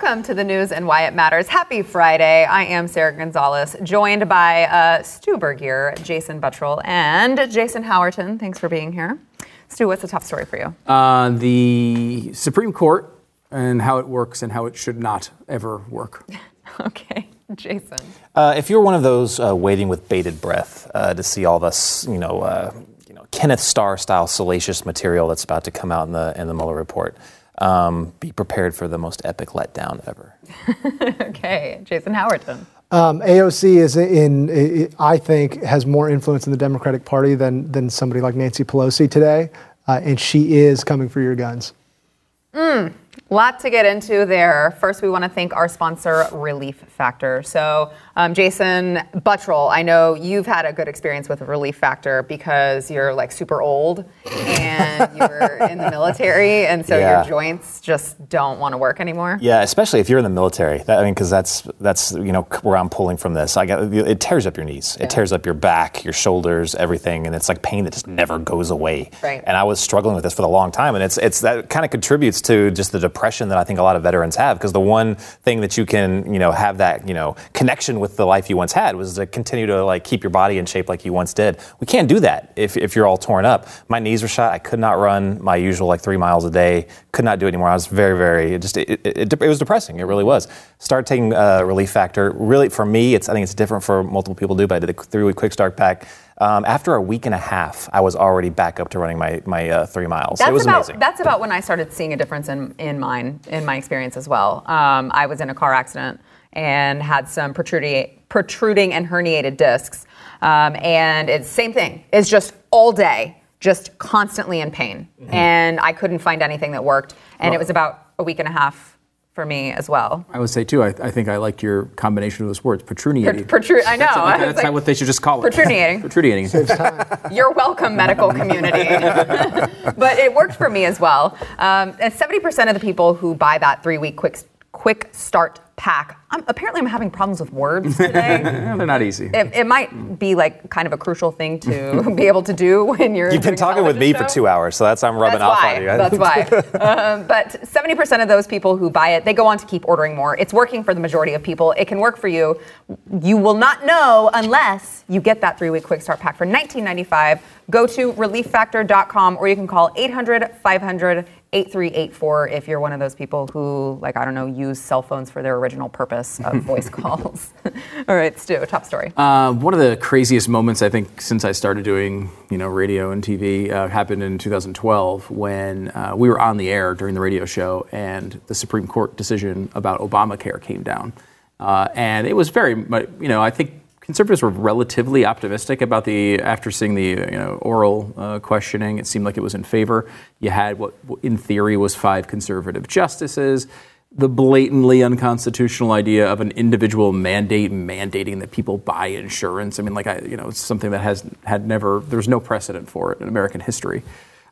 Welcome to the news and why it matters. Happy Friday. I am Sarah Gonzalez, joined by uh, Stu Burguiere, Jason Buttrill, and Jason Howerton. Thanks for being here. Stu, what's the top story for you? Uh, the Supreme Court and how it works and how it should not ever work. okay, Jason. Uh, if you're one of those uh, waiting with bated breath uh, to see all this, you know, uh, you know, Kenneth Starr style salacious material that's about to come out in the in the Mueller report, um, be prepared for the most epic letdown ever. okay, Jason Howerton. Um, AOC is in, I think, has more influence in the Democratic Party than than somebody like Nancy Pelosi today, uh, and she is coming for your guns. Mm. Lot to get into there. First, we want to thank our sponsor, Relief Factor. So, um, Jason Buttrill, I know you've had a good experience with Relief Factor because you're like super old and you're in the military, and so yeah. your joints just don't want to work anymore. Yeah, especially if you're in the military. That, I mean, because that's that's you know where I'm pulling from this. I got it tears up your knees, yeah. it tears up your back, your shoulders, everything, and it's like pain that just never goes away. Right. And I was struggling with this for a long time, and it's it's that kind of contributes to just the depression that I think a lot of veterans have because the one thing that you can you know have that you know connection with the life you once had was to continue to like keep your body in shape like you once did. We can't do that if, if you're all torn up. My knees were shot. I could not run my usual like three miles a day. Could not do it anymore. I was very very it just it, it, it, was depressing. It really was. Start taking uh, Relief Factor. Really for me, it's I think it's different for multiple people to do. But I did a three week quick start pack. Um, after a week and a half, I was already back up to running my, my uh, three miles. That's it was about, amazing. That's about when I started seeing a difference in, in mine, in my experience as well. Um, I was in a car accident and had some protruding, protruding and herniated discs. Um, and it's same thing. It's just all day, just constantly in pain. Mm-hmm. And I couldn't find anything that worked. And well, it was about a week and a half for me as well. I would say too. I, I think I like your combination of those words, protrudiating. Protrude. I know. That's, I that's like, what they should just call it. Protrudiating. protrudiating. You're welcome, medical community. but it worked for me as well. Um, and 70% of the people who buy that three-week quick quick start pack. I'm, apparently, I'm having problems with words today. They're not easy. It, it, might be like kind of a crucial thing to be able to do when you're. You've been talking with me show. for two hours, so that's I'm rubbing that's off why. on you. That's why. um, but 70% of those people who buy it, they go on to keep ordering more. It's working for the majority of people. It can work for you. You will not know unless you get that three-week quick start pack for 19.95. Go to relieffactor.com or you can call 800 500 8384 if you're one of those people who, like, I don't know, use cell phones for their original purpose of voice calls. All right, Stu, top story. Uh, one of the craziest moments, I think, since I started doing, you know, radio and TV uh, happened in 2012 when uh, we were on the air during the radio show and the Supreme Court decision about Obamacare came down. Uh, and it was very, you know, I think conservatives were relatively optimistic about the after seeing the you know oral uh, questioning. It seemed like it was in favor. You had what in theory was five conservative justices. The blatantly unconstitutional idea of an individual mandate mandating that people buy insurance. I mean, like I, you know, it's something that has had never. There's no precedent for it in American history.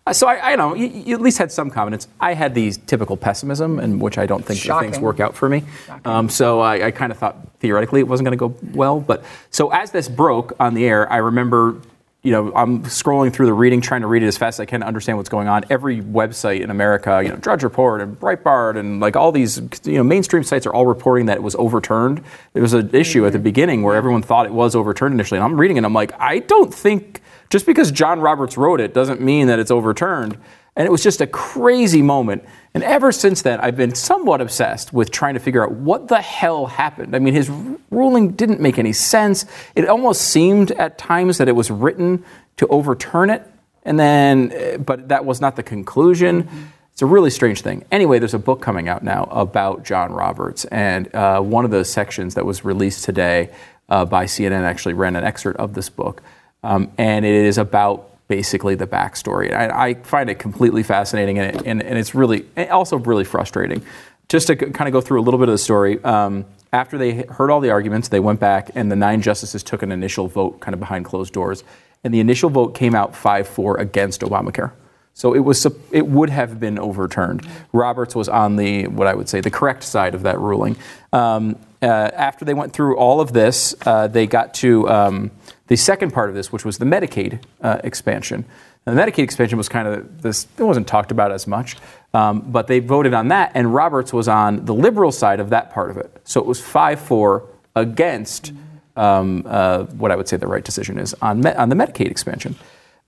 Uh, so I, I know you, you, at least had some confidence. I had the typical pessimism, in which I don't think things work out for me. Um, so I, I kind of thought theoretically it wasn't going to go well. But so as this broke on the air, I remember. You know, I'm scrolling through the reading, trying to read it as fast as I can to understand what's going on. Every website in America, you know, Drudge Report and Breitbart and like all these, you know, mainstream sites are all reporting that it was overturned. There was an issue mm-hmm. at the beginning where everyone thought it was overturned initially, and I'm reading it, and I'm like, I don't think just because John Roberts wrote it doesn't mean that it's overturned. And it was just a crazy moment. And ever since then, I've been somewhat obsessed with trying to figure out what the hell happened. I mean, his ruling didn't make any sense. It almost seemed at times that it was written to overturn it. And then, eh, but that was not the conclusion. It's a really strange thing. Anyway, there's a book coming out now about John Roberts. And uh, one of the sections that was released today uh, by CNN actually ran an excerpt of this book. Um, and it is about basically the backstory. I, I find it completely fascinating, and, and, and, it's really also really frustrating. Just to kind of go through a little bit of the story. Um, after they heard all the arguments, they went back, and the nine justices took an initial vote, kind of behind closed doors. And the initial vote came out 5 4 against Obamacare. So it was it would have been overturned. Roberts was on the what I would say the correct side of that ruling. Um, uh, after they went through all of this, uh, they got to um, the second part of this, which was the Medicaid uh, expansion. And the Medicaid expansion was kind of this, it wasn't talked about as much. Um, but they voted on that, and Roberts was on the liberal side of that part of it. So it was 5 4 against um, uh, what I would say the right decision is on, me- on the Medicaid expansion.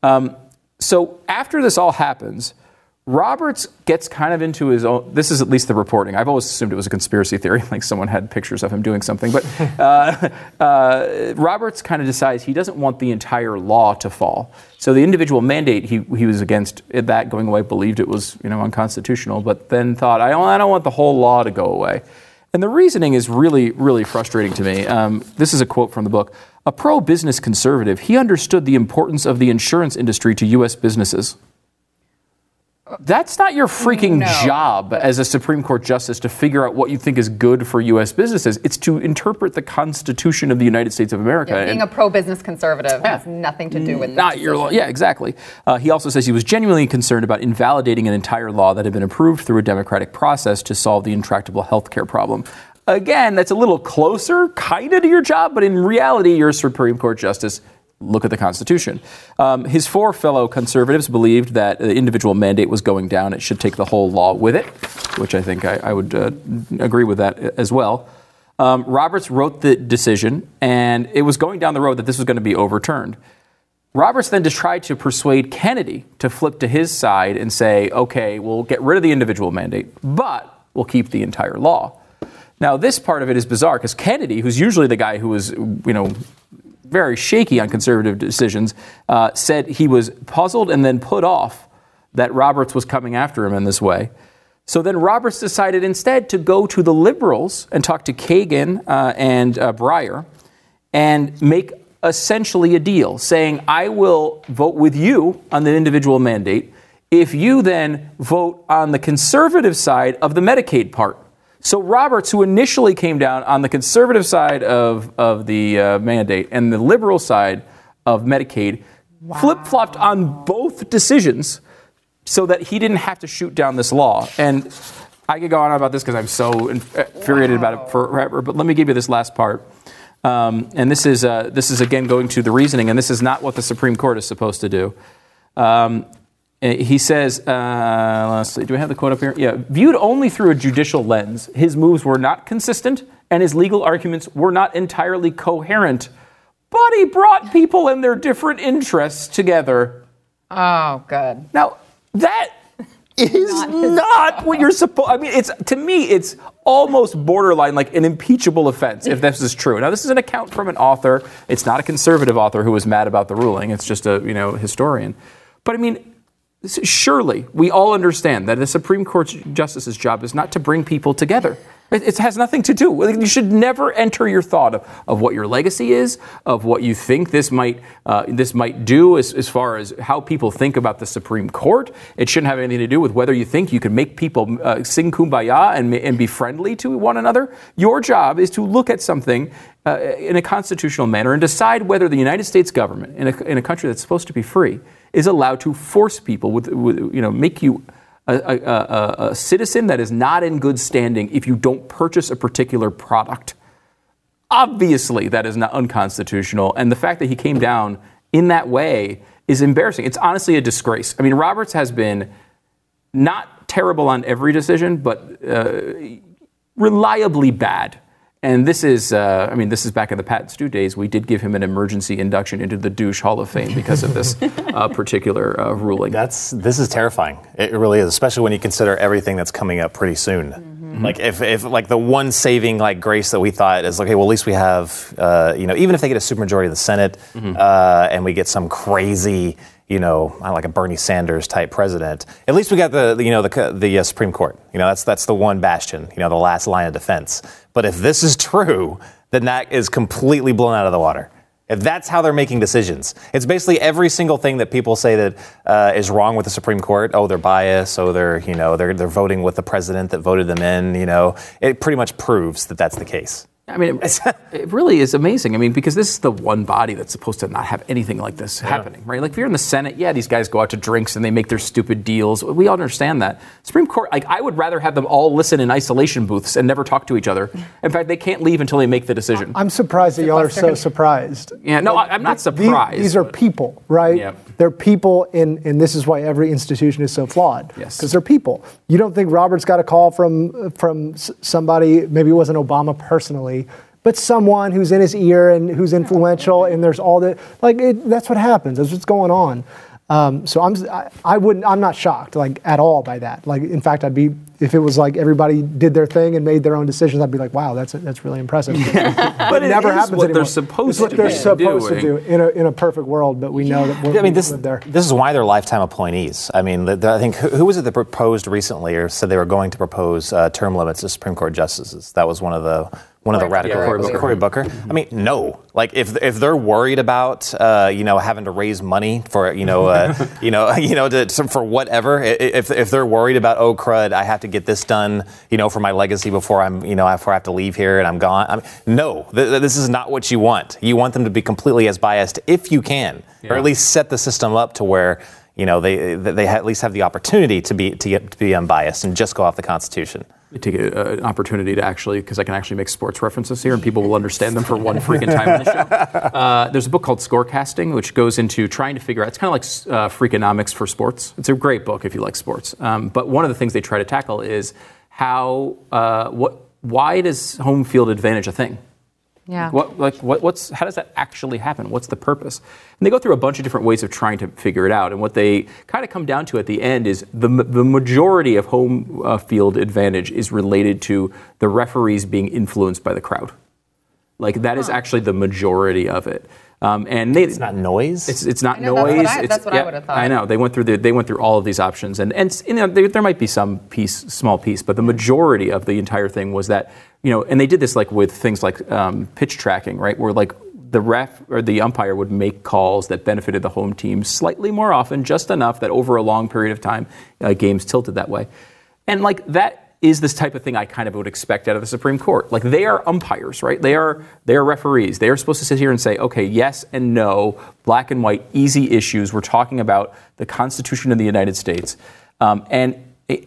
Um, so after this all happens, Roberts gets kind of into his own. This is at least the reporting. I've always assumed it was a conspiracy theory, like someone had pictures of him doing something. But uh, uh, Roberts kind of decides he doesn't want the entire law to fall. So the individual mandate, he, he was against that going away, believed it was you know unconstitutional, but then thought, I don't, I don't want the whole law to go away. And the reasoning is really, really frustrating to me. Um, this is a quote from the book. A pro business conservative, he understood the importance of the insurance industry to U.S. businesses. That's not your freaking No. job as a Supreme Court justice to figure out what you think is good for U.S. businesses. It's to interpret the Constitution of the United States of America. Yeah, being a pro-business conservative has nothing to do with not this your law. Yeah, exactly. Uh, he also says he was genuinely concerned about invalidating an entire law that had been approved through a democratic process to solve the intractable health care problem. Again, that's a little closer, kind of to your job, but in reality, you're a Supreme Court justice. Look at the Constitution. Um, his four fellow conservatives believed that the individual mandate was going down. It should take the whole law with it, which I think I, I would uh, agree with that as well. Um, Roberts wrote the decision, and it was going down the road that this was going to be overturned. Roberts then just tried to persuade Kennedy to flip to his side and say, okay, we'll get rid of the individual mandate, but we'll keep the entire law. Now, this part of it is bizarre because Kennedy, who's usually the guy who was, you know, very shaky on conservative decisions, uh, said he was puzzled and then put off that Roberts was coming after him in this way. So then Roberts decided instead to go to the liberals and talk to Kagan uh, and uh, Breyer and make essentially a deal saying, I will vote with you on the individual mandate if you then vote on the conservative side of the Medicaid part. So Roberts, who initially came down on the conservative side of, of the uh, mandate and the liberal side of Medicaid, flip flopped on both decisions so that he didn't have to shoot down this law. And I could go on about this because I'm so inf- infuriated about it forever, but let me give you this last part. Um, and this is, uh, this is again going to the reasoning, and this is not what the Supreme Court is supposed to do. Um, he says, uh, let's see, do we have the quote up here? Yeah, viewed only through a judicial lens, his moves were not consistent and his legal arguments were not entirely coherent. But he brought people and their different interests together. Oh, good. Now, that is not, what you're supposed. I mean, it's to me, it's almost borderline like an impeachable offense if this is true. Now, this is an account from an author. It's not a conservative author who was mad about the ruling. It's just a you know historian. But I mean, surely we all understand that the Supreme Court justice's job is not to bring people together. It, it has nothing to do. You should never enter your thought of, of what your legacy is, of what you think this might uh, this might do as, as far as how people think about the Supreme Court. It shouldn't have anything to do with whether you think you can make people uh, sing kumbaya and, and be friendly to one another. Your job is to look at something uh, in a constitutional manner and decide whether the United States government, in a, in a country that's supposed to be free, is allowed to force people with, with you know make you a, a, a, a citizen that is not in good standing if you don't purchase a particular product. Obviously, that is not unconstitutional, and the fact that he came down in that way is embarrassing. It's honestly a disgrace. I mean, Roberts has been not terrible on every decision, but uh, reliably bad. And this is, uh, I mean, this is back in the Pat Stu days. We did give him an emergency induction into the douche Hall of Fame because of this uh, particular uh, ruling. That's this is terrifying. It really is, especially when you consider everything that's coming up pretty soon. Like if, if like the one saving like grace that we thought is okay, well at least we have uh, you know even if they get a supermajority of the Senate uh, and we get some crazy you know I don't know, like a Bernie Sanders type president, at least we got the, the you know the the uh, Supreme Court. You know that's that's the one bastion. You know the last line of defense. But if this is true, then that is completely blown out of the water. If that's how they're making decisions, it's basically every single thing that people say that uh, is wrong with the Supreme Court. Oh, they're biased. Oh, they're you know they're they're voting with the president that voted them in. You know, it pretty much proves that that's the case. I mean, it, it really is amazing. I mean, because this is the one body that's supposed to not have anything like this happening, right? Like if you're in the Senate, yeah, these guys go out to drinks and they make their stupid deals. We all understand that. Supreme Court, like I would rather have them all listen in isolation booths and never talk to each other. In fact, they can't leave until they make the decision. I'm surprised that y'all are so surprised. yeah, no, I, am not surprised. These, are but- people, right? Yep. They're people, and, and this is why every institution is so flawed. Yes. Because they're people. You don't think Roberts got a call from from somebody? Maybe it wasn't Obama personally, but someone who's in his ear and who's influential. And there's all that. Like it, that's what happens. That's what's going on. Um, so I'm I, I wouldn't I'm not shocked like at all by that. Like in fact I'd be if it was like everybody did their thing and made their own decisions I'd be like wow that's that's really impressive. but it never is happens what anymore. they're supposed it's what to they're be supposed to do in a, in a perfect world, but we know that we're, I mean, this we live there. this is why they're lifetime appointees. I mean, the, the, I think who, who was it that proposed recently, or said they were going to propose uh, term limits to Supreme Court justices? That was one of the one of the radical Booker. was it Cory Cory Booker. I mean, no. Like if if they're worried about uh, you know having to raise money for you know uh, you know you know to, for whatever, if if they're worried about oh crud, I have to get this done you know for my legacy before I'm you know before I have to leave here and I'm gone. I mean, no, th- th- this is not what you want. You want them to be completely as biased if you can, or at least set the system up to where you know they they at least have the opportunity to be to, get, to be unbiased and just go off the Constitution. Take a, an opportunity to actually, because I can actually make sports references here and people will understand them for one freaking time in the show. Uh, there's a book called Scorecasting, which goes into trying to figure out, it's kind of like uh, Freakonomics for sports. It's a great book if you like sports. Um, but one of the things they try to tackle is how, uh, what, why does home field advantage a thing? Yeah. What, like, what, what's, how does that actually happen? What's the purpose? And they go through a bunch of different ways of trying to figure it out. And what they kind of come down to at the end is the, the majority of home uh, field advantage is related to the referees being influenced by the crowd. Like, that is actually the majority of it. Um, and they, It's not noise. it's, it's not I know, that's what noise. I- it's, that's what I would've thought. I know they went through the, they went through all of these options, and and you know there, there might be some piece, small piece, but the majority of the entire thing was that you know, and they did this like with things like um, pitch tracking, right, where like the ref or the umpire would make calls that benefited the home team slightly more often, just enough that over a long period of time, uh, games tilted that way, and like that is this type of thing I kind of would expect out of the Supreme Court. Like they are umpires, right? They are they are referees. They are supposed to sit here and say, okay, yes and no, black and white, easy issues. We're talking about the Constitution of the United States, um, and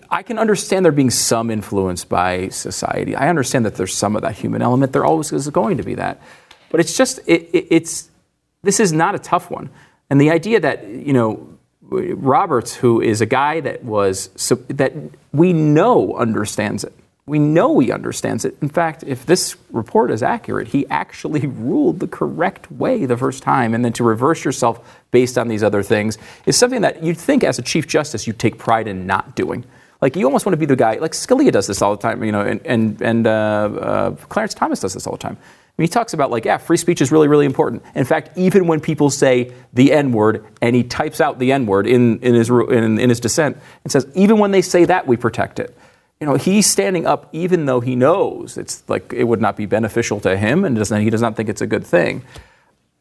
I can understand there being some influence by society. I understand that there's some of that human element. There always is going to be that, but it's just it, it, it's this is not a tough one. And the idea that you know Roberts, who is a guy that was that we know understands it. We know he understands it. In fact, if this report is accurate, he actually ruled the correct way the first time, and then to reverse yourself based on these other things is something that you'd think, as a chief justice, you'd take pride in not doing. Like you almost want to be the guy. Like Scalia does this all the time, you know, and and and uh, uh, Clarence Thomas does this all the time. He talks about like, yeah, free speech is really, really important. In fact, even when people say the N word, and he types out the N word in, in his in, in his dissent, and says even when they say that, we protect it. You know, he's standing up even though he knows it's like it would not be beneficial to him, and doesn't he does not think it's a good thing.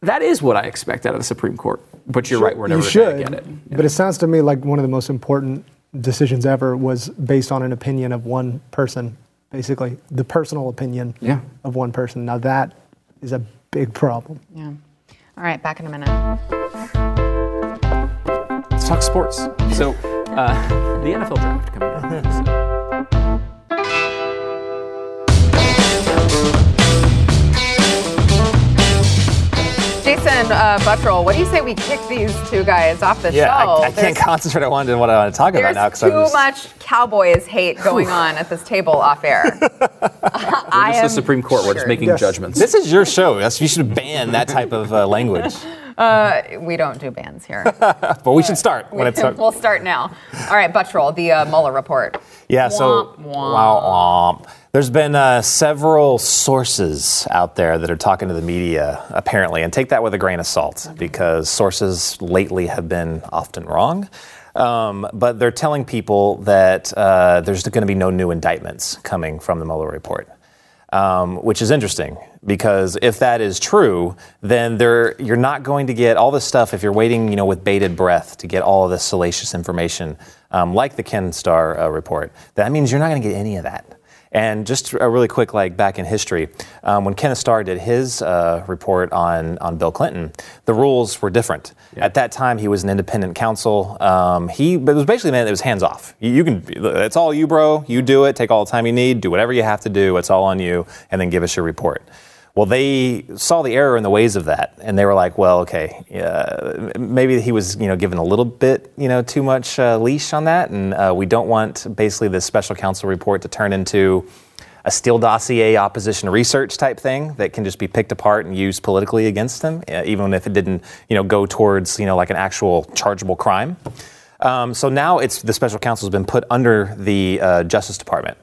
That is what I expect out of the Supreme Court. But you're right, we're never you going to get it. but it sounds to me like one of the most important decisions ever was based on an opinion of one person, basically the personal opinion Yeah. of one person. Now that is a big problem. Yeah. All right, back in a minute. Let's talk sports. So, uh, the NFL draft coming up. Jason uh, Buttrill, what do you say we kick these two guys off the yeah, show? I, I can't concentrate on what I want to talk about now because too I'm just, much Cowboys hate going on at this table off air. We're I just am the Supreme Court. We're just making Yes. judgments. This is your show. You should ban that type of uh, language. We don't do bands here. But we should start when it's we'll start now. All right, Buttrill, the uh, Mueller report. Yeah, so Womp, womp. There's been uh, several sources out there that are talking to the media, apparently, and take that with a grain of salt because sources lately have been often wrong. Um, but they're telling people that uh, there's going to be no new indictments coming from the Mueller report. Um, which is interesting because if that is true, then there you're not going to get all this stuff if you're waiting, you know, with bated breath to get all of this salacious information, um, like the Ken Starr uh, report. That means you're not going to get any of that. And just a really quick, like back in history, um, when Kenneth Starr did his uh, report on on Bill Clinton, the rules were different. At that time, he was an independent counsel. Um, he it was basically meant it was hands off. You, you can, it's all you, bro. You do it. Take all the time you need. Do whatever you have to do. It's all on you, and then give us your report. Well, they saw the error in the ways of that, and they were like, "Well, okay, uh, maybe he was, you know, given a little bit, you know, too much uh, leash on that, and uh, we don't want basically this special counsel report to turn into a Steele dossier opposition research type thing that can just be picked apart and used politically against him, uh, even if it didn't, you know, go towards, you know, like an actual chargeable crime." Um, so now it's the special counsel has been put under the uh, Justice Department.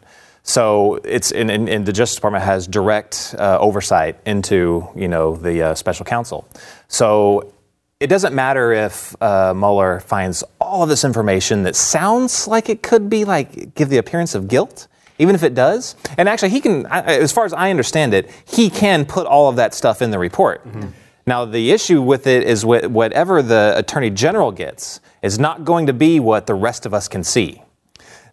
So it's in, in, in the Justice Department has direct uh, oversight into you know the uh, special counsel. So it doesn't matter if uh, Mueller finds all of this information that sounds like it could be like give the appearance of guilt, even if it does. And actually, he can, I- as far as I understand it, he can put all of that stuff in the report. Now, the issue with it is wh- whatever the Attorney General gets is not going to be what the rest of us can see.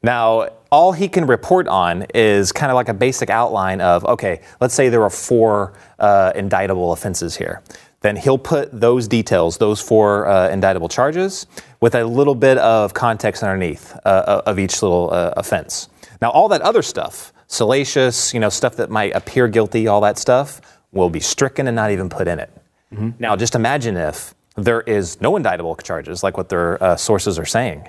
Now, all he can report on is kind of like a basic outline of okay, let's say there are four uh, indictable offenses here. Then he'll put those details, those four uh, indictable charges, with a little bit of context underneath uh, of each little uh, offense. Now, all that other stuff, salacious, you know, stuff that might appear guilty, all that stuff, will be stricken and not even put in it. Now, just imagine if there is no indictable charges, like what their uh, sources are saying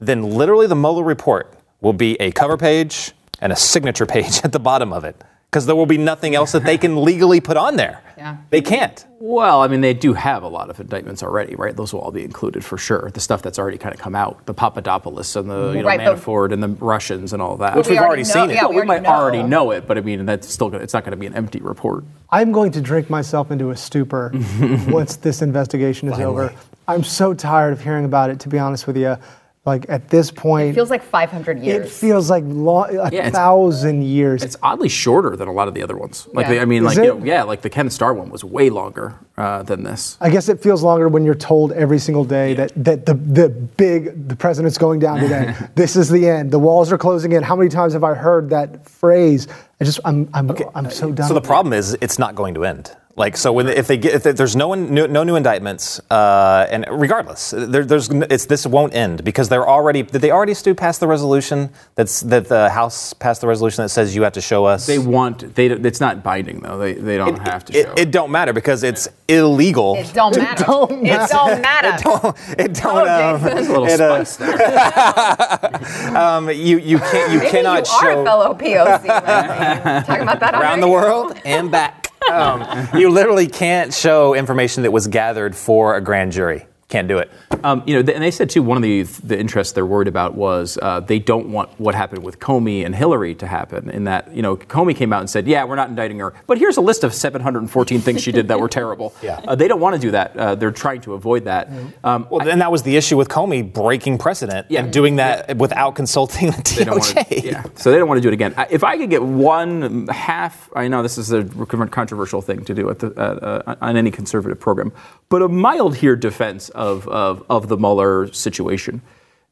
then literally the Mueller report will be a cover page and a signature page at the bottom of it. Because there will be nothing else that they can legally put on there. Yeah. They can't. Well, I mean, they do have a lot of indictments already, right? Those will all be included for sure. The stuff that's already kind of come out, the Papadopoulos and the you know, Right, Manafort and the Russians and all that. Which we've already know- seen it. Yeah, Well, we, we might know. already know it, but I mean, that's still gonna, it's not going to be an empty report. I'm going to drink myself into a stupor once this investigation is over. I'm so tired of hearing about it, to be honest with you. Like at this point, It feels like 500 years. it feels like long, a Yeah, it's- thousand years. It's oddly shorter than a lot of the other ones. Like, Yeah. they, I mean, Is like, you know, yeah, like the Ken Starr one was way longer uh, than this. I guess it feels longer when you're told every single day that, that the, the big, the president's going down today. this is the end. The walls are closing in. How many times have I heard that phrase? I just, I'm, I'm, I'm so done. So the problem is it's not going to end. Like so, when if they get if there's no one, no, no new indictments, uh, and regardless, there, there's it's this won't end because they're already did they already Stu pass the resolution that's that the House passed the resolution that says you have to show us They want, they, it's not binding though. They, they don't have to show it, it don't matter because it's illegal. It don't matter. don't It don't matter. it don't. Oh, um, Jason. A little it, uh, spice there. um, you you can't you Maybe cannot you are show a fellow POC. Leslie. Talking about that around the world and back. Um, you literally can't show information that was gathered for a grand jury. Can't do it. Um, you know, th- and they said too. One of the the interests they're worried about was uh, they don't want what happened with Comey and Hillary to happen. In that, you know, Comey came out and said, "Yeah, we're not indicting her, but here's a list of 714 things she did that were terrible." Yeah. Uh, they don't want to do that. Uh, they're trying to avoid that. Um, Well, then that was the issue with Comey breaking precedent Yeah. and doing that without consulting the DOJ. to, yeah. So they don't want to do it again. I- If I could get one half, I know this is a controversial thing to do at the, uh, on any conservative program, but a mild here defense of of, of the Mueller situation.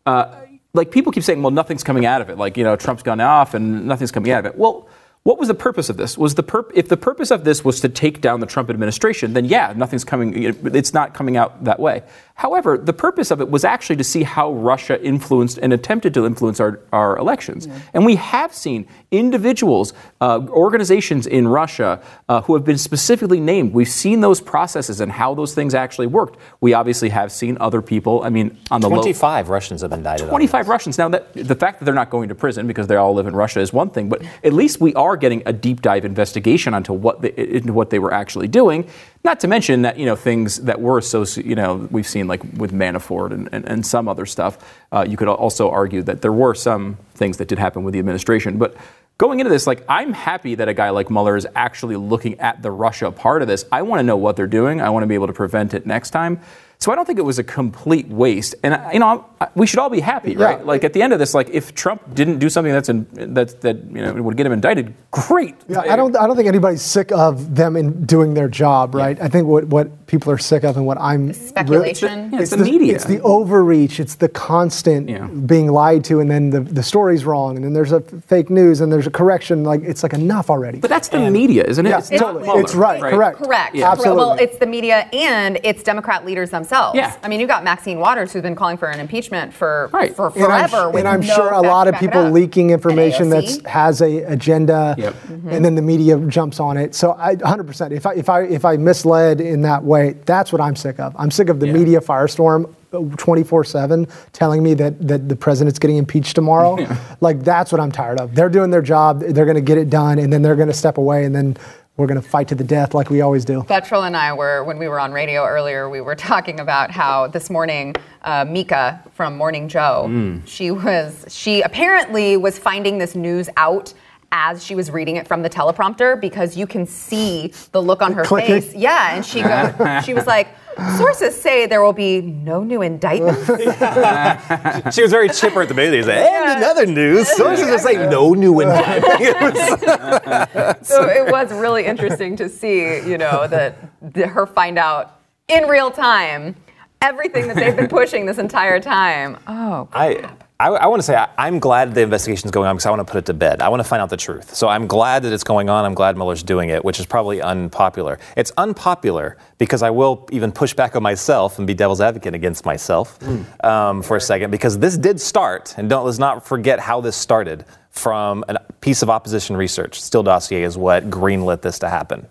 Uh, like people keep saying, well, nothing's coming out of it. Like you know, Trump's gone off and nothing's coming out of it. Well. What was the purpose of this? Was the purp- if the purpose of this was to take down the Trump administration, then yeah, nothing's coming. It's not coming out that way. However, the purpose of it was actually to see how Russia influenced and attempted to influence our, our elections. And we have seen individuals, uh, organizations in Russia uh, who have been specifically named. We've seen those processes and how those things actually worked. We obviously have seen other people. I mean, on the low. Twenty-five Russians have been indicted. 25 Russians. Now, that, the fact that they're not going to prison because they all live in Russia is one thing, but at least we are getting a deep dive investigation onto what they, into what they were actually doing. Not to mention that you know things that were associated. You know, we've seen like with Manafort and, and, and some other stuff. Uh, you could also argue that there were some things that did happen with the administration, but. Going into this, like I'm happy that a guy like Mueller is actually looking at the Russia part of this. I want to know what they're doing. I want to be able to prevent it next time. So I don't think it was a complete waste. And you know, we should all be happy, Yeah. right? Like at the end of this, like if Trump didn't do something that's in, that that you know would get him indicted, great. Yeah, I don't. I don't think anybody's sick of them in doing their job, right? I think what, what people are sick of and what I'm Speculation. Yeah, it's the media. It's the overreach. It's the constant Yeah. being lied to, and then the the story's wrong, and then there's a fake news, and there's a correction. Like it's like enough already. But that's the media, isn't it? Yeah, it's not totally. Mueller, It's right, correct. Correct. Yeah. Absolutely. Well, it's the media and it's Democrat leaders themselves. Yeah. I mean, you've got Maxine Waters who's been calling for an impeachment for Right. for and I'm, forever. with and I'm no sure a lot of people leaking information that has a agenda, Yep. and then the media jumps on it. So I 100%. If I if I if I misled in that way, that's what I'm sick of. I'm sick of the Yeah. media firestorm. Uh, 24/7 telling me that, that the president's getting impeached tomorrow like that's what i'm tired of they're doing their job they're going to get it done and then they're going to step away and then we're going to fight to the death like we always do Buttrill and I were, when we were on radio earlier, we were talking about how this morning, uh, Mika from Morning Joe, Mm. she was, she apparently was finding this news out as she was reading it from the teleprompter because you can see the look on her Clicking. face. Yeah, and she goes, she was like, sources say there will be no new indictments. She was very chipper at the beginning. She's like, and in other news, sources are saying no new indictment. so it was really interesting to see, you know, that that her find out in real time everything that they've been pushing this entire time. Oh, I, I, I want to say I, I'm glad the investigation is going on because I want to put it to bed. I want to find out the truth. So I'm glad that it's going on. I'm glad Mueller's doing it, which is probably unpopular. It's unpopular because I will even push back on myself and be devil's advocate against myself um, for a second because this did start, and don't let's not forget how this started from a piece of opposition research. Steele dossier is what greenlit this to happen.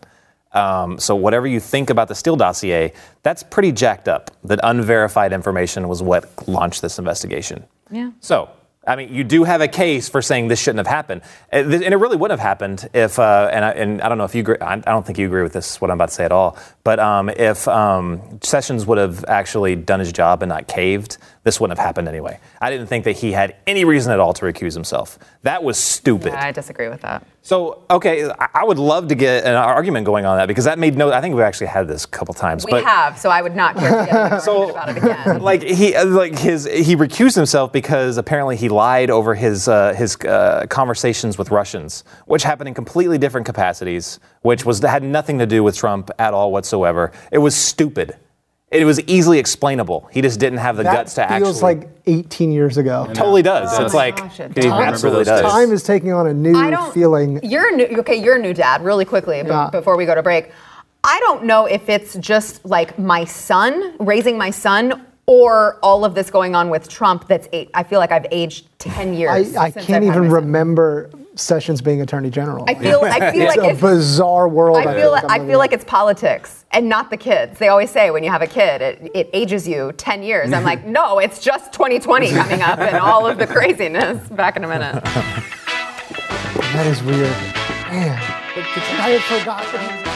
Um, so whatever you think about the Steele dossier, that's pretty jacked up. That unverified information was what launched this investigation. Yeah. So, I mean, you do have a case for saying this shouldn't have happened, and it really wouldn't have happened if. Uh, and, I, and I don't know if you agree. I don't think you agree with this. What I'm about to say at all. But um, if um, Sessions would have actually done his job and not caved, this wouldn't have happened anyway. I didn't think that he had any reason at all to recuse himself. That was stupid. I disagree with that. So, okay, I I would love to get an argument going on that because that made no. I think we've actually had this a couple times. We but have, so I would not care to get into about it again. like he uh, like his he recused himself because apparently he lied over his uh, his uh, conversations with Russians, which happened in completely different capacities, which was had nothing to do with Trump at all whatsoever. It was stupid. It was easily explainable. He just didn't have the that guts to actually. It feels like 18 years ago totally does. Oh it's like gosh, it it does. absolutely does. time is taking on a new I don't feeling You're new, okay. You're a new dad. Really quickly, b- Yeah. before we go to break, I don't know if it's just like my son raising my son. Or all of this going on with Trump. That's eight. I feel like I've aged ten years. I, I can't even remember Sessions being attorney general. I feel. I feel like it's like a it's, bizarre world. I feel like, I feel like it's politics and not the kids. They always say when you have a kid, it, it ages you 10 years. I'm like, no, it's just 2020 coming up and all of the craziness. Back in a minute. that is weird. Man, I had forgotten.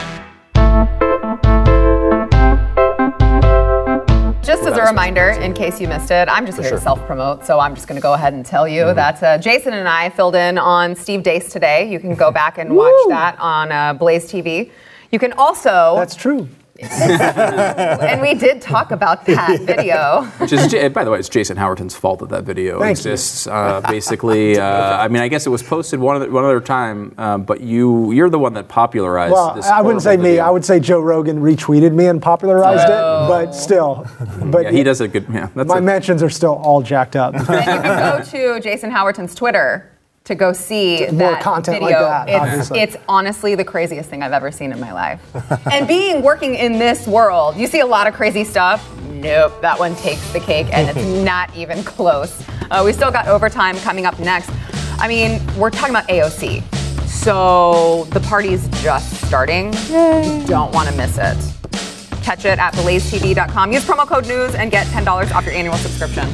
Just as a reminder, in case you missed it, I'm just here sure. to self promote, so I'm just going to go ahead and tell you that uh, Jason and I filled in on Steve Deace today. You can go back and watch that on uh, Blaze TV. You can also, That's true. and we did talk about that video. Which is, by the way, it's Jason Howerton's fault that that video Thank exists. Uh, basically, uh, I mean, I guess it was posted one other, one other time, um, but you you're the one that popularized Well, this. I wouldn't say horrible me. I would say Joe Rogan retweeted me and popularized it, but still. But Yeah, he does a good. Yeah, that's my a, mentions are still all jacked up. and you can go to Jason Howerton's Twitter to go see More that content like video. that, it's, obviously. it's honestly the craziest thing I've ever seen in my life. and being working in this world, you see a lot of crazy stuff. Nope, that one takes the cake, and it's not even close. Uh, we still got overtime coming up next. I mean, we're talking about AOC. So the party's just starting. You don't want to miss it. Catch it at blazetv.com. Use promo code NEWS and get $10 off your annual subscription.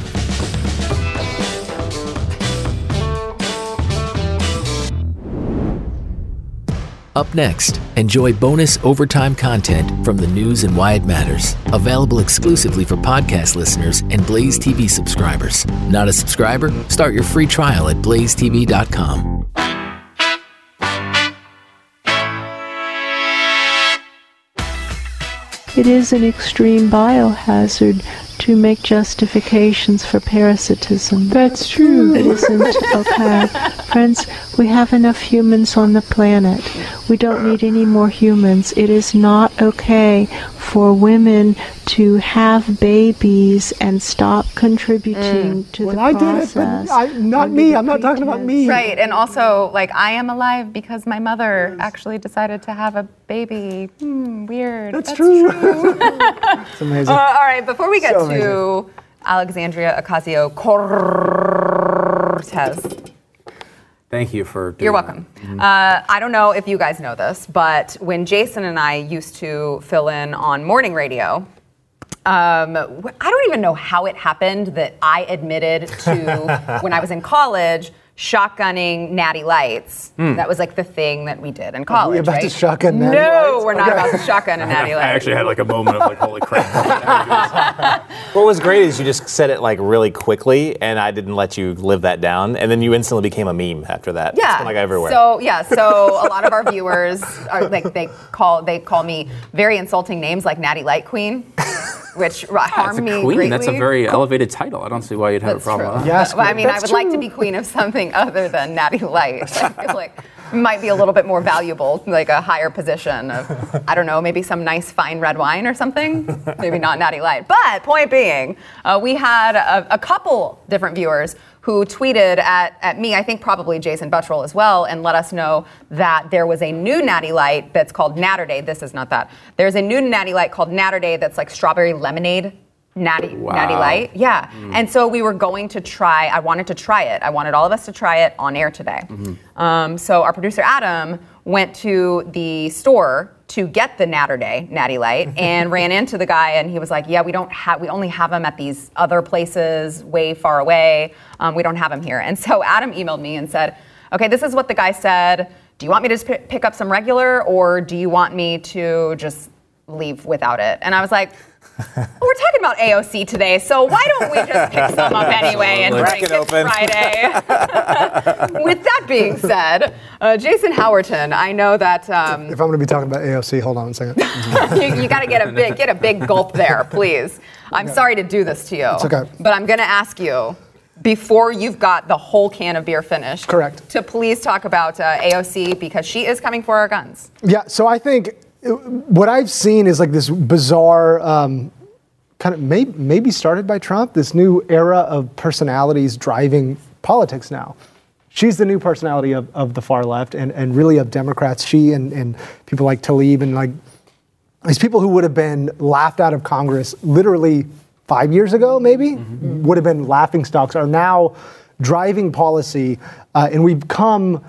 Up next, enjoy bonus overtime content from the news and why it matters. Available exclusively for podcast listeners and Blaze TV subscribers. Not a subscriber? Start your free trial at blazetv.com. It is an extreme biohazard to make justifications for parasitism. That's true. It isn't okay. Friends, we have enough humans on the planet. We don't need any more humans. It is not okay for women to have babies and stop contributing to Well, the I did it, but I, not me. I'm not talking about me. Right, and also like I am alive because my mother actually decided to have a baby. Hmm, weird. That's, true. it's amazing. Uh, all right, before we get So to Alexandria Ocasio Cortez, Thank you for. Doing You're welcome. Uh, I don't know if you guys know this, but when Jason and I used to fill in on morning radio, um, I don't even know how it happened that I admitted to when I was in college shotgunning natty lights. Hmm. That was like the thing that we did in college. about to right? shotgun Natty No, Lights? we're not Okay. about to shotgun a natty lights. I actually had like a moment of like, holy crap. What was great is you just said it like really quickly, and I didn't let you live that down, and then you instantly became a meme after that. Yeah. it's been like everywhere. So yeah, so a lot of our viewers are like they call they call me very insulting names like Natty Light Queen, which r- harm That's a me queen. greatly. That's a very elevated title. I don't see why you'd have That's a problem true. with that. Yes, Well, I mean, I that's would like to be queen of something other than Natty Light. I feel like might be a little bit more valuable, like a higher position of, I don't know, maybe some nice fine red wine or something. Maybe not Natty Light. But point being, uh, we had a, a couple different viewers who tweeted at, at me, I think probably Jason Buttrill as well, and let us know that there was a new Natty Light that's called Naturday. This is not that. There's a new Natty Light called Naturday that's like strawberry lemonade Natty Natty Light. Yeah. And so we were going to try, I wanted to try it. I wanted all of us to try it on air today. Um, so our producer Adam went to the store to get the Naturday Natty Light and ran into the guy and he was like, "Yeah, we don't have we only have them at these other places way far away. Um, we don't have them here." And so Adam emailed me and said, "Okay, this is what the guy said. Do you want me to just pi- pick up some regular or do you want me to just leave without it?" And I was like, well, we're talking about AOC today, so why don't we just pick some up anyway and Let's drink it open. Friday? With that being said, uh, Jason Howerton, I know that um, If I'm going to be talking about AOC, hold on a second. you, you got to get a big get a big gulp there, please. I'm sorry to do this to you. It's okay. But I'm going to ask you before you've got the whole can of beer finished. Correct. To please talk about uh, AOC because she is coming for our guns. Yeah, so I think what I've seen is like this bizarre, um, kind of may, maybe started by Trump, this new era of personalities driving politics now. She's the new personality of, of the far left and, and really of Democrats. She and, and people like Tlaib and like these people who would have been laughed out of Congress literally five years ago, maybe, would have been laughing stocks, are now driving policy. Uh, and we've come,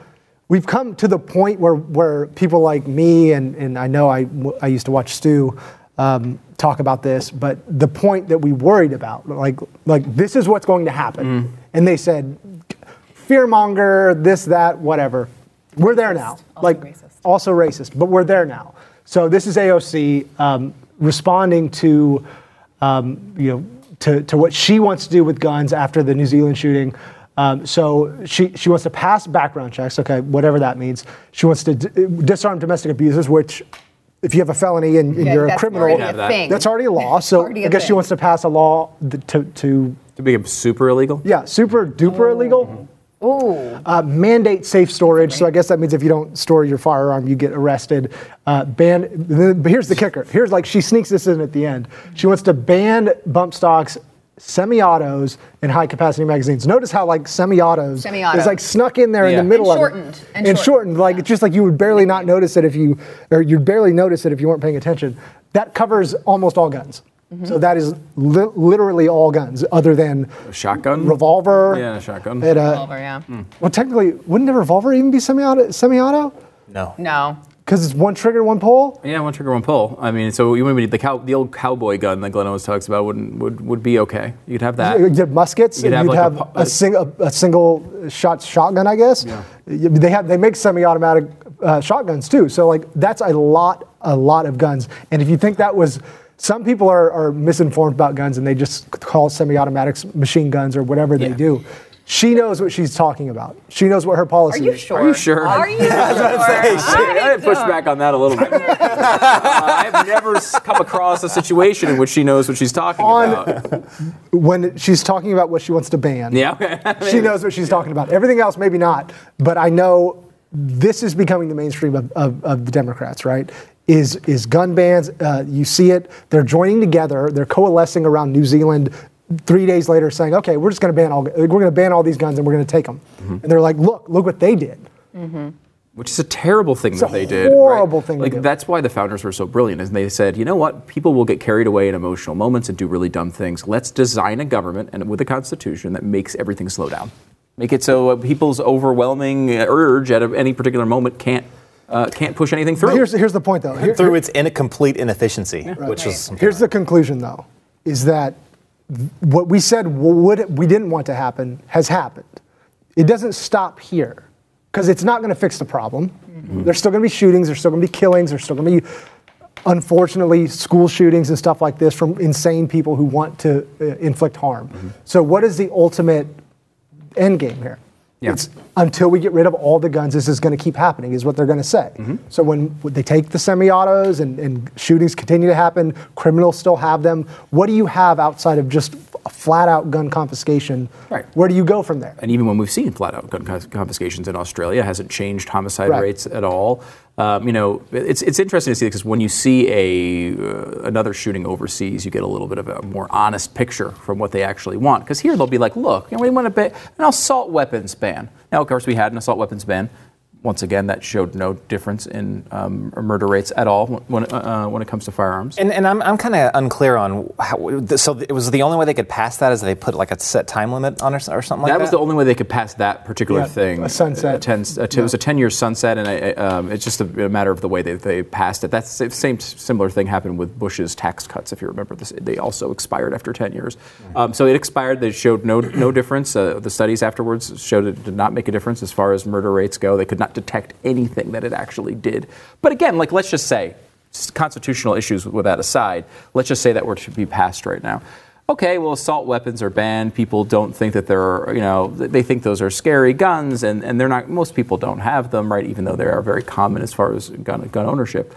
we've come to the point where, where people like me, and, and I know I, I used to watch Stu um, talk about this, but the point that we worried about, like, like this is what's going to happen. And they said, fearmonger, this, that, whatever. We're there now. Also like racist. also racist, but we're there now. So this is AOC um, responding to, um, you know, to, to what she wants to do with guns after the New Zealand shooting. Um, so she, she wants to pass background checks, okay, whatever that means. She wants to d- disarm domestic abusers, which if you have a felony and, and Yeah, you're a criminal, already a that. that's already a law. So Already a I guess she wants to pass a law th- to, to To become super illegal? yeah, super duper illegal. Ooh. Uh, mandate safe storage. So I guess that means if you don't store your firearm, you get arrested. Uh, ban. But here's the kicker. Here's like she sneaks this in at the end. She wants to ban bump stocks, semi-autos, and high-capacity magazines. Notice how like semi-autos Semi-auto. is like snuck in there in the middle And of it. And shortened and shortened. Shortened. Like it's just like you would barely not notice it if you, or you'd barely notice it if you weren't paying attention. That covers almost all guns. Mm-hmm. So that is li- literally all guns, other than A shotgun? revolver. Yeah, a shotgun. and, uh, Revolver, yeah. well, technically, wouldn't a revolver even be semi-auto? Semi-auto? no. No. Because it's one trigger, one pull. Yeah, one trigger, one pull. I mean, so you would the cow, the old cowboy gun that Glenn always talks about would would would be okay. You'd have that. You'd have muskets. You'd and have you'd like a have a, a- sing, a, a single shot shotgun, I guess. You- They have they make semi-automatic uh, shotguns too. So like that's a lot a lot of guns. And if you think that was some people are, are misinformed about guns and they just call semi-automatics machine guns or whatever they do. She knows what she's talking about. She knows what her Are policy you is. sure? Are you sure? Are you sure? I, I push back on that a little bit. I've never come across a situation in which she knows what she's talking On- about. when she's talking about what she wants to ban, Yeah, okay. she knows what she's talking about. Everything else, maybe not. But I know this is becoming the mainstream of, of, of the Democrats, right? Is is gun bans? Uh, you see it. They're joining together. They're coalescing around New Zealand. Three days later, saying, "Okay, we're just going to ban all. We're going to ban all these guns, and we're going to take them." Mm-hmm. And they're like, "Look, look what they did." which is a terrible thing that a they did. horrible right? thing to Like do. that's why the founders were so brilliant, is they said, you know what, people will get carried away in emotional moments and do really dumb things. Let's design a government and with a constitution that makes everything slow down. Make it so uh, people's overwhelming urge at a- any particular moment can't uh, can't push anything through. But here's here's the point, though. Here- Through its in complete inefficiency, which is Here's the conclusion, though, is that th- what we said would we didn't want to happen has happened. It doesn't stop here because it's not going to fix the problem. There's still going to be shootings. There's still going to be killings. There's still going to be, unfortunately, school shootings and stuff like this from insane people who want to uh, inflict harm. So, what is the ultimate end game here? Yeah. It's until we get rid of all the guns, this is going to keep happening, is what they're going to say. Mm-hmm. So when, they take the semi-autos and, and shootings continue to happen, criminals still have them. What do you have outside of just a flat-out gun confiscation? Right. Where do you go from there? and even when we've seen flat-out gun confiscations in Australia, hasn't changed homicide Right. rates at all. Um, you know, it's it's interesting to see because when you see a uh, another shooting overseas, you get a little bit of a more honest picture from what they actually want. Because here they'll be like, look, you know, we want to ban an assault weapons ban. Now, of course, we had an assault weapons ban. Once again, that showed no difference in um, murder rates at all when uh, when it comes to firearms. And, and I'm, I'm kind of unclear on how. So it was the only way they could pass that is they put like a set time limit on it or something like that that. was the only way they could pass that particular Yeah, thing. a sunset. A ten, a t- It was a 10 year sunset, and I, I, um, it's just a, a matter of the way they, they passed it. That's the same similar thing happened with Bush's tax cuts, if you remember. This, they also expired after 10 years. Um, so it expired. They showed no, no difference. Uh, the studies afterwards showed it did not make a difference as far as murder rates go. They could not detect anything that it actually did. But again, like let's just say, constitutional issues with that aside, let's just say that were to be passed right now okay, well, assault weapons are banned. People don't think that they're, you know, they think those are scary guns, and, and they're not, most people don't have them, right, even though they are very common as far as gun, gun ownership.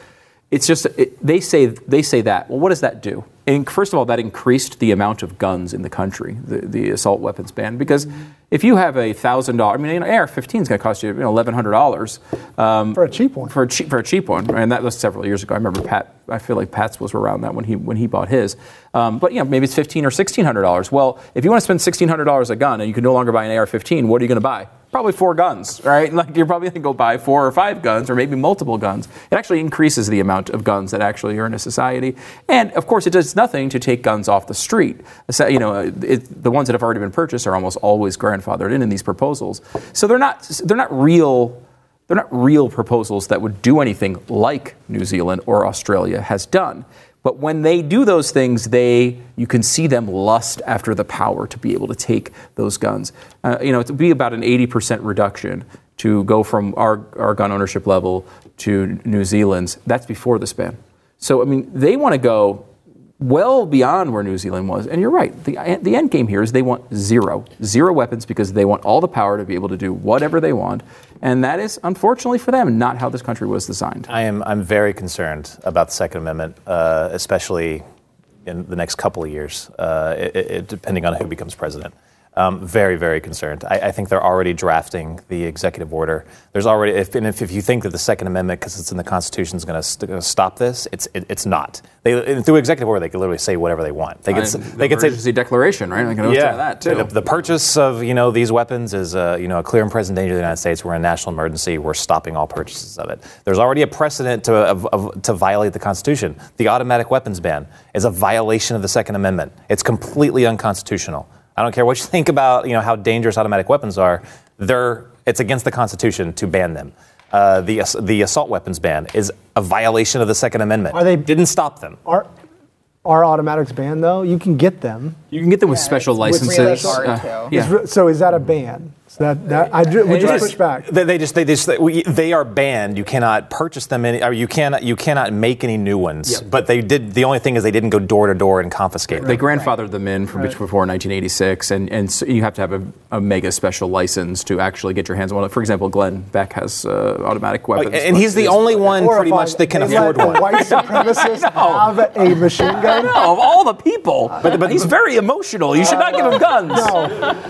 It's just, it, they, say, they say that. Well, what does that do? And first of all, that increased the amount of guns in the country, the, the assault weapons ban. Because if you have a $1,000, I mean, an AR-15 is going to cost you, you know, $1,100. Um, For a cheap one. For a cheap, for a cheap one. And that was several years ago. I remember Pat, I feel like Pat's was around that when he, when he bought his. Um, but, you know, maybe it's $15 or $1,600. Well, if you want to spend $1,600 a gun and you can no longer buy an AR-15, what are you going to buy? Probably four guns, right? Like you're probably going to go buy four or five guns or maybe multiple guns. It actually increases the amount of guns that actually are in a society. And of course, it does nothing to take guns off the street. So, You know, it, the ones that have already been purchased are almost always grandfathered in in these proposals. So they're not they're not real they're not real proposals that would do anything like New Zealand or Australia has done. But when they do those things, they you can see them lust after the power to be able to take those guns. Uh, you know, to be about an 80% reduction to go from our, our gun ownership level to New Zealand's. That's before this ban. So I mean, they want to go well beyond where New Zealand was. And you're right. The, the end game here is they want zero, zero weapons because they want all the power to be able to do whatever they want. And that is, unfortunately for them, not how this country was designed. I am I'm very concerned about the Second Amendment, uh, especially in the next couple of years, uh, it, it, depending on who becomes president. Um, very, very concerned. I, I, think they're already drafting the executive order. There's already, if, and if, if you think that the Second Amendment, because it's in the Constitution, is going to stop this, it's it, it's not. They through executive order, they can literally say whatever they want. They can Uh, they can say declaration, right? They can yeah, that too. The, the purchase of you know these weapons is uh, you know a clear and present danger to the United States. We're in a national emergency. We're stopping all purchases of it. There's already a precedent to of, of, to violate the Constitution. The automatic weapons ban is a violation of the Second Amendment. It's completely unconstitutional. I don't care what you think about you know how dangerous automatic weapons are. They're it's against the Constitution to ban them. Uh, the the assault weapons ban is a violation of the Second Amendment. Are they- didn't stop them? Are, are automatics banned though? You can get them. you can get them with special licenses. really hard Uh, yeah. Is So is that a ban? So that, that I ju- would just push back. They, they just they just we, they are banned. You cannot purchase them any. Or you cannot you cannot make any new ones. Yep. But they did. The only thing is they didn't go door to door and confiscate They them. grandfathered them in from before 1986, and, and so you have to have a, a mega special license to actually get your hands on one. For example, Glenn Beck has uh, automatic weapons. and he's the It's- only one pretty much that can They afford let one. White supremacist have a machine gun. No, of all the people, but, but he's very emotional. You should not give him guns.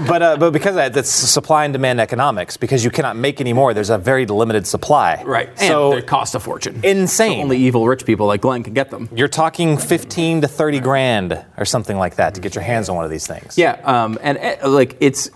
But uh, but because of that, that's supply and demand economics. Because you cannot make any more. There's a very limited supply. Right. And So they cost a fortune. Insane. So only evil rich people like Glenn can get them. you're talking 15 to 30 grand or something like that to get your hands on one of these things. Yeah, um, and uh, like it's,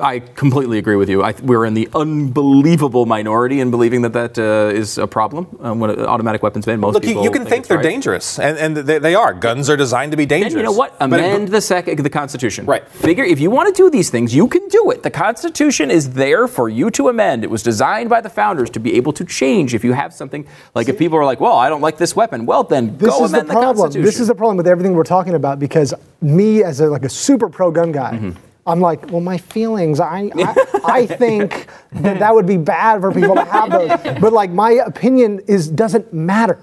I completely agree with you. I, we're in the unbelievable minority in believing that that uh, is a problem. Um, when uh, automatic weapons ban, most Look, you, people you can think it's they're right. dangerous, and, and they, they are. Guns are designed to be dangerous. And you know what? But- Amend the second the Constitution. Right. Figure if you want to do these things, you can do it. The Constitution is there for you to amend. It was designed by the founders to be able to change if you have something like if people are like, well, I don't like this weapon. Well, then This go is the amend the, problem. Constitution. this is the problem with everything we're talking about because me as a, like a super pro gun guy. Mm-hmm. I'm like, well, my feelings. I, I I think that that would be bad for people to have those, but like my opinion is doesn't matter,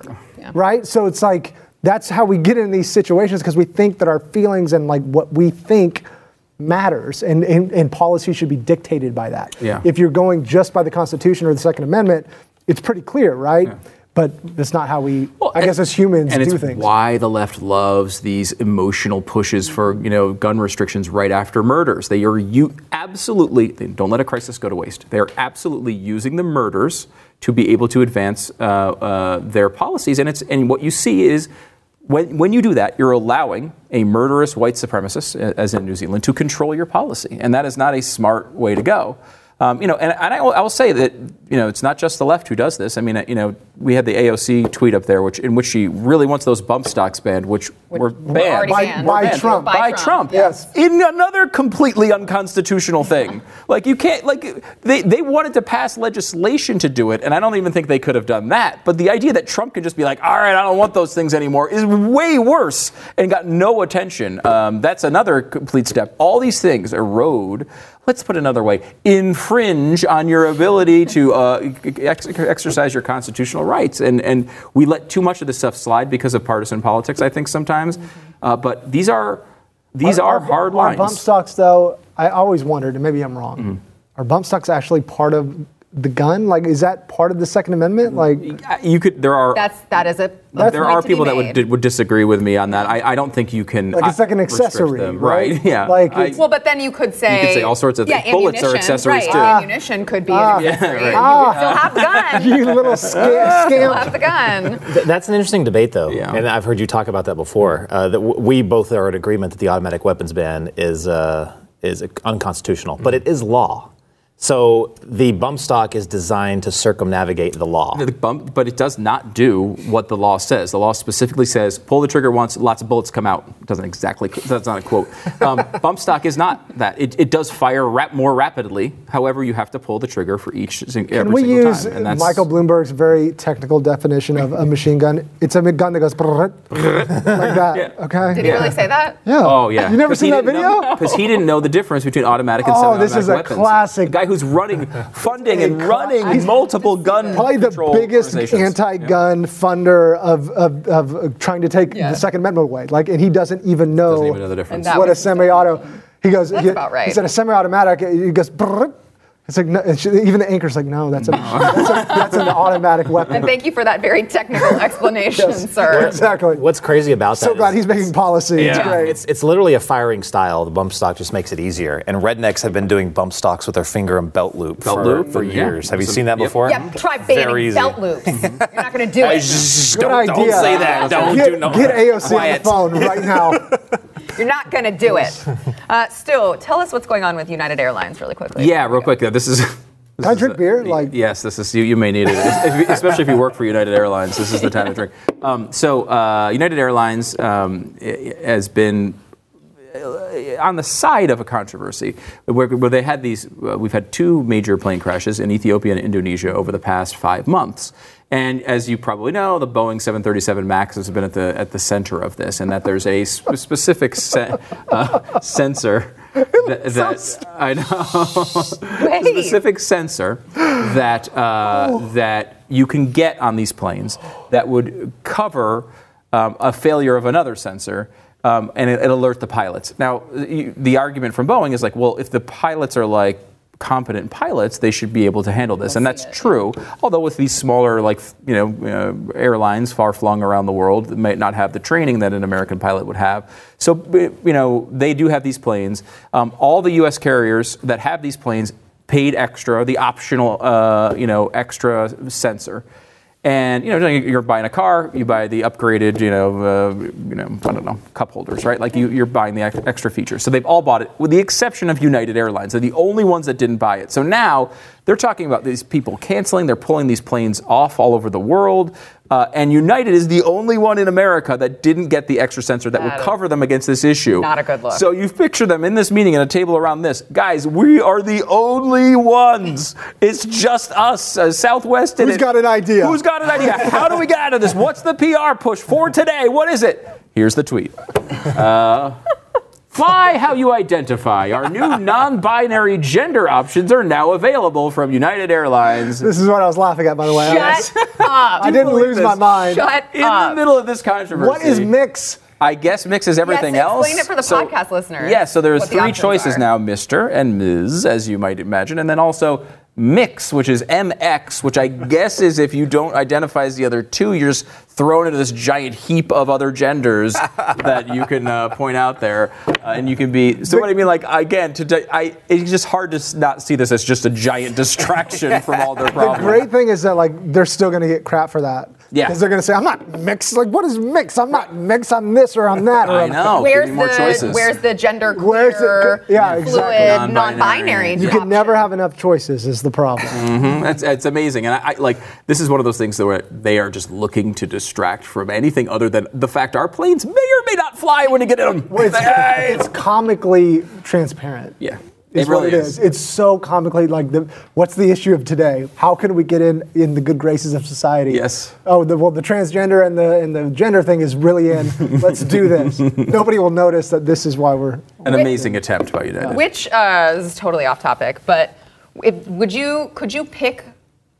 right? So it's like that's how we get in these situations because we think that our feelings and like what we think matters, and, and and policy should be dictated by that. Yeah. If you're going just by the Constitution or the Second Amendment, it's pretty clear, right? But that's not how we, Well, I and- guess, as humans and do it's things. why the left loves these emotional pushes for you know gun restrictions right after murders. They are you absolutely they don't let a crisis go to waste. They are absolutely using the murders to be able to advance uh, uh, their policies, and it's and what you see is. When, when you do that, you're allowing a murderous white supremacist, as in New Zealand, to control your policy, and that is not a smart way to go. Um, you know, and, and I, will, I will say that you know it's not just the left who does this. I mean, uh, you know, we had the AOC tweet up there, which in which she really wants those bump stocks banned, which were banned already By- banned. by Were banned. Trump. By, by Trump. Trump. Yes. In another completely unconstitutional thing. like you can't like they, they wanted to pass legislation to do it, and I don't even think they could have done that. But the idea that Trump can just be like, all right, I don't want those things anymore is way worse and got no attention. Um, that's another complete step. All these things erode let's put it another way, infringe on your ability to uh, ex- exercise your constitutional rights. And, and we let too much of this stuff slide because of partisan politics, I think, sometimes. Uh, but these are, these are, hard Are lines. bump stocks, though, I always wondered, and maybe I'm wrong, Mm-hmm. are bump stocks actually part of the gun? Like, is that part of the Second Amendment? Like, Uh, You could, there are. That's that is a. a there are people that would, made. would disagree with me on that. I, I don't think you can. Like it's uh, like an accessory, them. right? right? Yeah. Like I- Well, but then you could say You could say all sorts of yeah, things. Bullets are accessories, right, too. Ammunition could be an accessory. right. You could still have the gun. you little sca- Still have the gun. Th- That's an interesting debate, though, Yeah. and I've heard you talk about that before. Uh, that w- we both are in agreement that the automatic weapons ban is uh, is unconstitutional, but it is law. So the bump stock is designed to circumnavigate the law. The bump, but it does not do what the law says. The law specifically says pull the trigger once, lots of bullets come out. It doesn't exactly. That's not a quote. Um, bump stock is not that. It, it does fire rap more rapidly. However, you have to pull the trigger for each sing, every Can we single use time. And that's, Michael Bloomberg's very technical definition of a machine gun? It's a gun that goes like that. Okay. Did he really say that? Yeah. Oh yeah. You never seen that video? Because he didn't know the difference between automatic and Oh, semi-automatic weapons. Oh, this is a weapons. classic- The guy who's running, funding, and running he's multiple gun Probably the control biggest anti-gun funder of, of, of, of trying to take Yeah. the Second Amendment away. Like, and he doesn't even know, Doesn't even know the difference. What a semi-auto. He goes. That's he, about right. He said a semi-automatic. He goes. It's like no, it's, even the anchor's like no, that's a that's, a, that's an automatic weapon. And thank you for that very technical explanation, sir. exactly. What's crazy about that? so glad is- he's making policy. It's great. it's, it's literally a firing style. The bump stock just makes it easier. And rednecks have been doing bump stocks with their finger and belt loop Belt for, loop, for yeah. years. Have you Some- seen that yep. before? Yeah, try Very banning easy. belt loops. You're not going to do it. Good don't, idea. don't say that. Don't get, do no. get AOC Quiet. on the phone right now. You're not going to do it. Uh, Stu, tell us what's going on with United Airlines really quickly. Yeah, real quick. Yeah, this is. this Can I drink a- beer? Like- yes, this is you. You may need it, If especially if you work for United Airlines. This is the time to drink. Um, so, uh, United Airlines um, has been uh, on the side of a controversy where, where they had these. Uh, we've had two major plane crashes in Ethiopia and Indonesia over the past five months. And as you probably know, the Boeing 737 MAX has been at the at the center of this, and that there's a sp- specific uh, sensor that, that I know specific sensor that uh, that you can get on these planes that would cover um, a failure of another sensor. Um, and it, it alert the pilots. Now, you, the argument from Boeing is like, well, if the pilots are like competent pilots, they should be able to handle this, and that's true. Although with these smaller, like you know, uh, airlines far flung around the world, that might not have the training that an American pilot would have. So you know, they do have these planes. Um, all the U.S. carriers that have these planes paid extra, the optional, uh, you know, extra sensor. And you know, you're buying a car, you buy the upgraded, you know, uh, you know, I don't know, cup holders, right? Like you, you're buying the extra features. So they've all bought it, with the exception of United Airlines. They're the only ones that didn't buy it. So now they're talking about these people canceling. They're pulling these planes off all over the world. Uh, and United is the only one in America that didn't get the extra sensor that That would cover them against this issue. not a good look. So you picture them in this meeting at a table around this. Guys, we are the only ones. It's just us, uh, Southwest. Who's got an idea? Who's got an idea? How do we get out of this? What's the PR push for today? What is it? Here's the tweet. Uh, Fly how you identify. Our new non binary gender options are now available from United Airlines. This is what I was laughing at, by the way. I, Shut up. I didn't lose this? my mind. Shut In up. the middle of this controversy. What is mix? I guess mixes everything Yes, else. explain it for the podcast listeners, Yeah, so there's what the three choices are. now: Mr. and Ms. as you might imagine, and then also mix, which is MX, which I guess is if you don't identify as the other two, you're just thrown into this giant heap of other genders that you can uh, point out there, uh, and you can be. So what I mean, like again, today, I it's just hard to not see this as just a giant distraction from all their problems. The great thing is that like they're still going to get crap for that. Yeah. Because they're going to say, I'm not mixed. Like, what is mix? I'm not mixed. I'm this or I'm that. Or I I'm- know. Where's more the choices. where's the gender Where's the- yeah, fluid, exactly. non-binary? Non-binary. You can never have enough choices. Is the problem? Mm-hmm. It's, it's amazing, and I, I like this is one of those things that where they are just looking to distract from anything other than the fact our planes may or may not fly when you get in them. It's, it's comically transparent. yeah, Is what it is. It's so comically like the what's the issue of today? How can we get in in the good graces of society? Yes. Oh, the well, the transgender and the and the gender thing is really in. Let's do this. Nobody will notice that this is why we're. An amazing attempt by United. Which uh, is totally off topic, but if, would you could you pick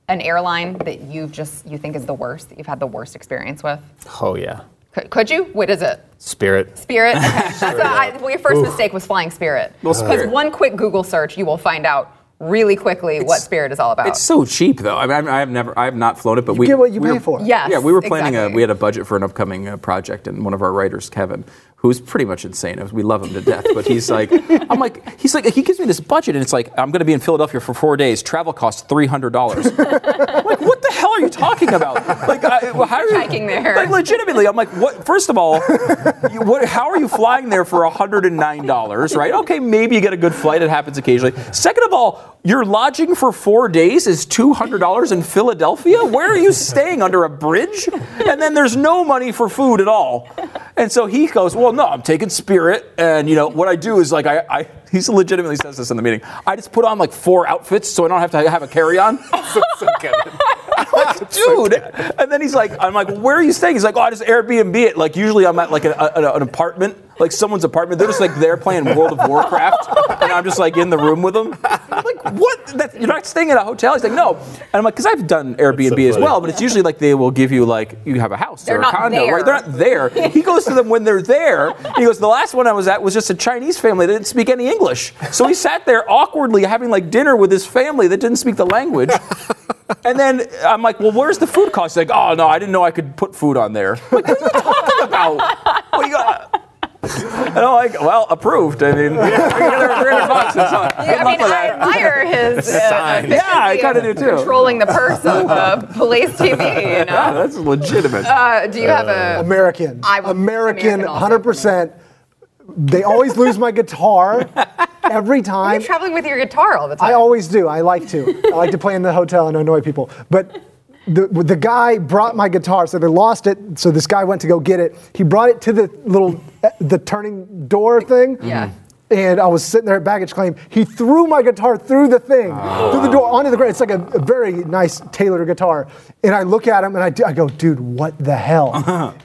an airline that you've just you think is the worst that you've had the worst experience with? Oh yeah, Could, could you? What is it? Spirit. Spirit. Okay. That's what I, well, your first mistake was flying Spirit. Because Spirit. one quick Google search, you will find out really quickly what Spirit is all about. It's so cheap though. I mean, I have never, I have not flown it, but we get what you we pay were- for. Yes, Yeah, we were planning a, exactly. we had a budget for an upcoming uh, project, and one of our writers, Kevin, who's pretty much insane. We love him to death, but he's like, I'm like, he's like, he gives me this budget, and it's like, I'm going to be in Philadelphia for four days. Travel costs three hundred dollars. like, what the hell are you talking about? Like, I, well, how are you Hiking there. Like, legitimately, I'm like, what? First of all, you, what, how are you flying there for hundred and nine dollars? Right? Okay, maybe you get a good flight. It happens occasionally. Second of all, your lodging for four days is two hundred dollars in Philadelphia. Where are you staying under a bridge? And then there's no money for food at all. And so he goes, well, no, I'm taking Spirit, and you know what I do is like I. I he legitimately says this in the meeting. I just put on like four outfits so I don't have to have a carry-on. I'm like, dude. And then he's like, I'm like, where are you staying? He's like, oh, I just Airbnb it. Like, usually I'm at like an, a, an apartment, like someone's apartment. They're just like there playing World of Warcraft, and I'm just like in the room with them. I'm like, what? That, you're not staying at a hotel? He's like, no. And I'm like, because I've done Airbnb as well, but it's usually like they will give you like you have a house They're or a condo, there. right? They're not there. He goes to them when they're there. He goes, the last one I was at was just a Chinese family that didn't speak any English. So he sat there awkwardly having like dinner with his family that didn't speak the language. And then I'm like, well, where's the food cost? He's like, oh no, I didn't know I could put food on there. I'm like, what are you talking about? What are you got? And I'm like, well, approved. I mean, yeah, 300 bucks. It's not- Yeah, I mean, I that. admire his uh, Yeah, I efficiency kinda of do too. Controlling the purse of uh, Blaze TV, you Yeah, know. that's legitimate. Uh, do you have a? American. I would- American, American 100%. They always lose my guitar every time. You're traveling with your guitar all the time. I always do. I like to. I like to play in the hotel and annoy people. But the, the guy brought my guitar, so they lost it. So this guy went to go get it. He brought it to the little uh, the turning door thing. Yeah. And I was sitting there at baggage claim. He threw my guitar through the thing, through the door, onto the ground. It's like a, a very nice tailored guitar. And I look at him and I, do- I go, dude, what the hell?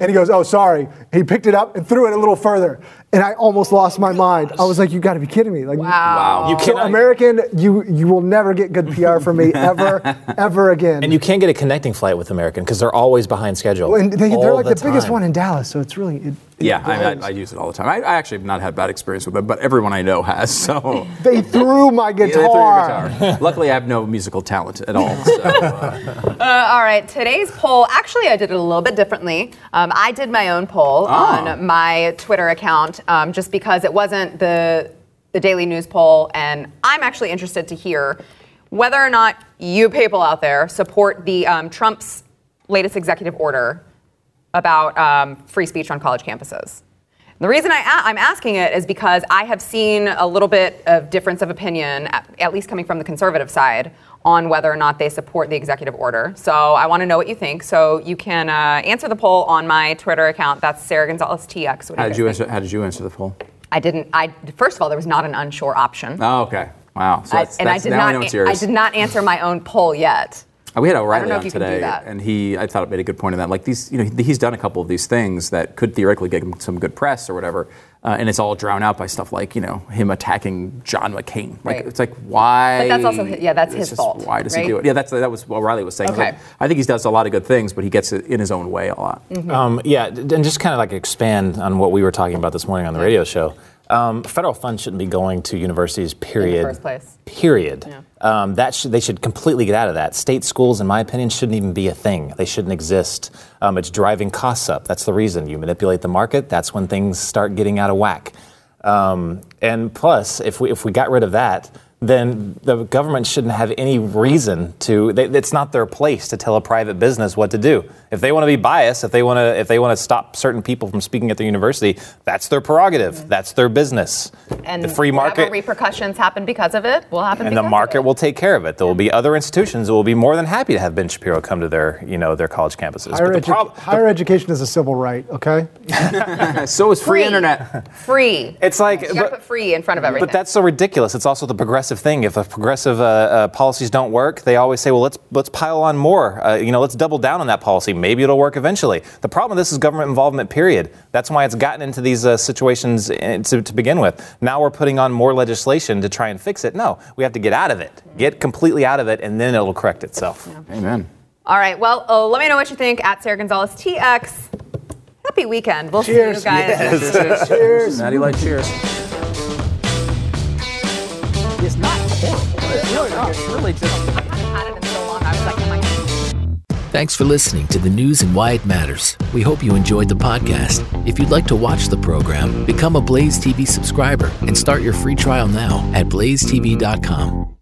and he goes, oh, sorry. He picked it up and threw it a little further. And I almost lost my mind. I was like, you got to be kidding me! Like, Wow. You so American, you you will never get good PR from me ever, ever again. And you can't get a connecting flight with American because they're always behind schedule. and they, they're like the, biggest one in Dallas, so it's really. It, it Yeah, I, blows. I, I use it all the time. I, I actually have not had bad experience with it, but everyone I know has. So they threw my Yeah, threw guitar. guitar. Luckily, I have no musical talent at all. So, uh, Uh, all right, today's poll. Actually, I did it a little bit differently. Um, I did my own poll on my Twitter account um, just because it wasn't the the daily news poll, and I'm actually interested to hear whether or not you people out there support the um, Trump's latest executive order about um, free speech on college campuses. The reason I a- I'm asking it is because I have seen a little bit of difference of opinion, at, at least coming from the conservative side, on whether or not they support the executive order. So I want to know what you think. So you can uh, answer the poll on my Twitter account. That's Sara Gonzales TX. What how did you think? answer? How did you answer the poll? I didn't. I first of all, there was not an unsure option. Oh, okay. Wow. So I- that's, and I did not. I I did not answer my own poll yet. Uh, We had I O'Reilly don't know on if you can do today, that. and he, I thought, it made a good point in that. Like these, you know, he's done a couple of these things that could theoretically get him some good press or whatever, uh, and it's all drowned out by stuff like, you know, him attacking John McCain. Like Right. it's like why? But that's also hi- yeah, that's his just, fault, Why does right? he do it? Yeah, that's that was what O'Reilly was saying. Okay. Like, I think he does a lot of good things, but he gets it in his own way a lot. Mm-hmm. Um, yeah, and just kind of like expand on what we were talking about this morning on the radio show. Um, federal funds shouldn't be going to universities. Period. first place. Period. Um, that should, they should completely get out of that. State schools, in my opinion, shouldn't even be a thing. They shouldn't exist. Um, it's driving costs up. That's the reason. You manipulate the market. That's when things start getting out of whack. Um, and plus, if we if we got rid of that, then the government shouldn't have any reason to. They, it's not their place to tell a private business what to do. If they want to be biased, if they want to, if they want to stop certain people from speaking at their university, that's their prerogative. Mm-hmm. That's their business. And the free market repercussions happen because of it will happen. and the market will take care of it. There will be other institutions that will be more than happy to have Ben Shapiro come to their, you know, their college campuses. Higher, But the edu- prob- higher education is a civil right, okay? So is free, Free. internet. free. it's like, You but, put free in front of everything. but that's so ridiculous. It's also the progressive thing. If a progressive uh, uh, policies don't work, they always say, well, let's let's pile on more. Uh, you know, let's double down on that policy. Maybe it'll work eventually. The problem with this is government involvement. Period. That's why it's gotten into these uh, situations uh, to, to begin with. Now we're putting on more legislation to try and fix it. No, we have to get out of it. Get completely out of it, and then it'll correct itself. Amen. All right. Well, uh, let me know what you think at Sara Gonzales TX. Happy weekend. We'll Cheers. see you guys. Cheers. Natty Light, cheers. It's really not. It's really just. I haven't had it in so long. I was like, oh am I Thanks for listening to the news and why it matters. We hope you enjoyed the podcast. If you'd like to watch the program, become a Blaze TV subscriber and start your free trial now at blazetv.com.